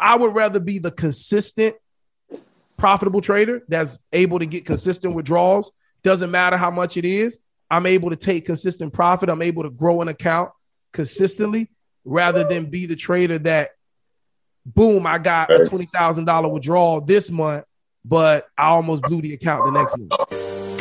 I would rather be the consistent, profitable trader that's able to get consistent withdrawals. Doesn't matter how much it is. I'm able to take consistent profit. I'm able to grow an account consistently rather than be the trader that, boom, I got a $20,000 withdrawal this month, but I almost blew the account the next month.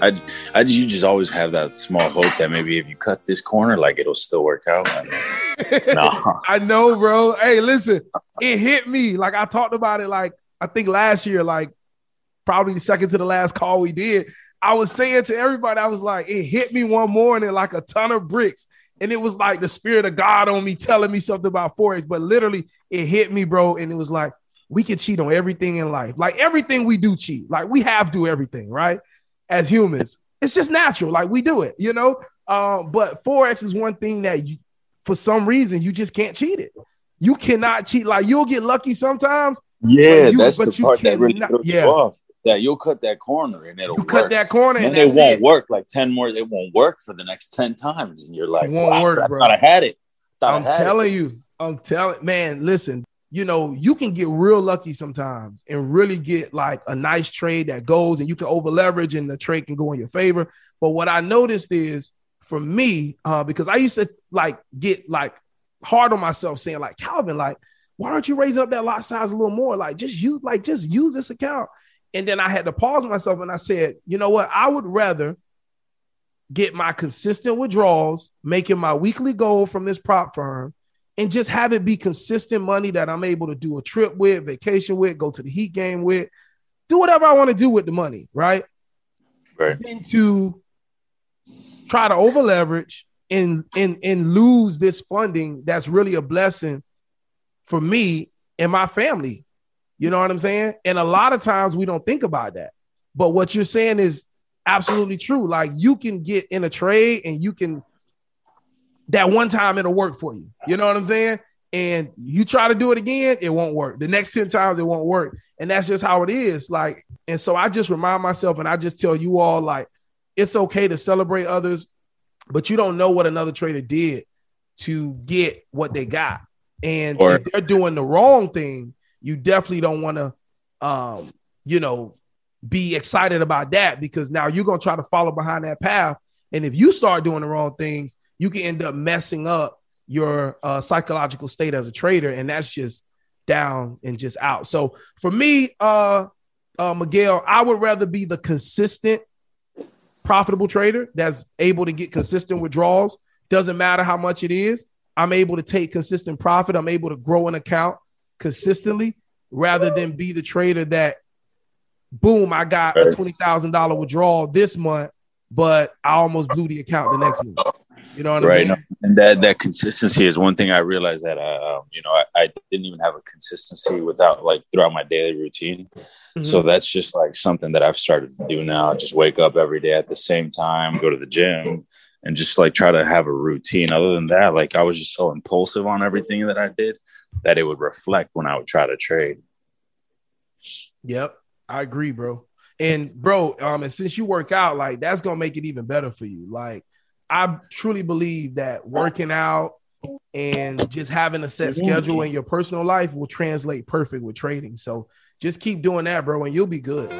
I, I, you just always have that small hope that maybe if you cut this corner, like it'll still work out. no, I know, bro. Hey, listen, it hit me. Like I talked about it, like I think last year, like probably the second to the last call we did. I was saying to everybody, I was like, it hit me one morning like a ton of bricks. And it was like the spirit of God on me telling me something about Forex, but literally it hit me, bro. And it was like, we can cheat on everything in life. Like everything we do cheat. Like we have to everything, right? As humans. It's just natural, like we do it, you know. Um, but forex is one thing that you, for some reason, you just can't cheat it. You cannot cheat. Like you'll get lucky sometimes. Yeah, you, that's the part that really yeah. Off. That you'll cut that corner and it'll you cut that corner and, and it won't it. work like ten more. It won't work for the next ten times, and you're like, it won't wow, work, I bro. Thought I had it. I'm had telling it. you, I'm telling man. Listen, you know, you can get real lucky sometimes and really get like a nice trade that goes and you can over leverage and the trade can go in your favor. But what I noticed is for me, uh, because I used to like get like hard on myself saying, like, Calvin, like, why aren't you raising up that lot size a little more? Like, just use, like, just use this account. And then I had to pause myself and I said, you know what? I would rather get my consistent withdrawals, making my weekly goal from this prop firm and just have it be consistent money that I'm able to do a trip with, vacation with, go to the Heat game with, do whatever I want to do with the money, right? Right. To try to over leverage and and and lose this funding that's really a blessing for me and my family. You know what I'm saying? And a lot of times we don't think about that. But what you're saying is absolutely true. Like you can get in a trade and you can that one time it'll work for you. You know what I'm saying? And you try to do it again, it won't work. The next 10 times it won't work. And that's just how it is. Like, and so I just remind myself and I just tell you all, like, it's okay to celebrate others, but you don't know what another trader did to get what they got. And or, if they're doing the wrong thing, you definitely don't want to um, you know, be excited about that because now you're gonna try to follow behind that path. And if you start doing the wrong things, you can end up messing up your uh, psychological state as a trader, and that's just down and just out. So for me, uh, uh, Miguel, I would rather be the consistent, profitable trader that's able to get consistent withdrawals. Doesn't matter how much it is. I'm able to take consistent profit. I'm able to grow an account consistently rather than be the trader that, boom, I got a twenty thousand dollar withdrawal this month, but I almost blew the account the next month. You know what right. I mean? And that that consistency is one thing I realized that I, um, you know, I, I, didn't even have a consistency without like throughout my daily routine. Mm-hmm. So that's just like something that I've started to do now. Just wake up every day at the same time, go to the gym, and just like try to have a routine. Other than that, like I was just so impulsive on everything that I did that it would reflect when I would try to trade. Yep, I agree, bro. And bro, um, and since you work out, like that's gonna make it even better for you. Like, I truly believe that working out and just having a set schedule in your personal life will translate perfect with trading. So just keep doing that, bro, and you'll be good.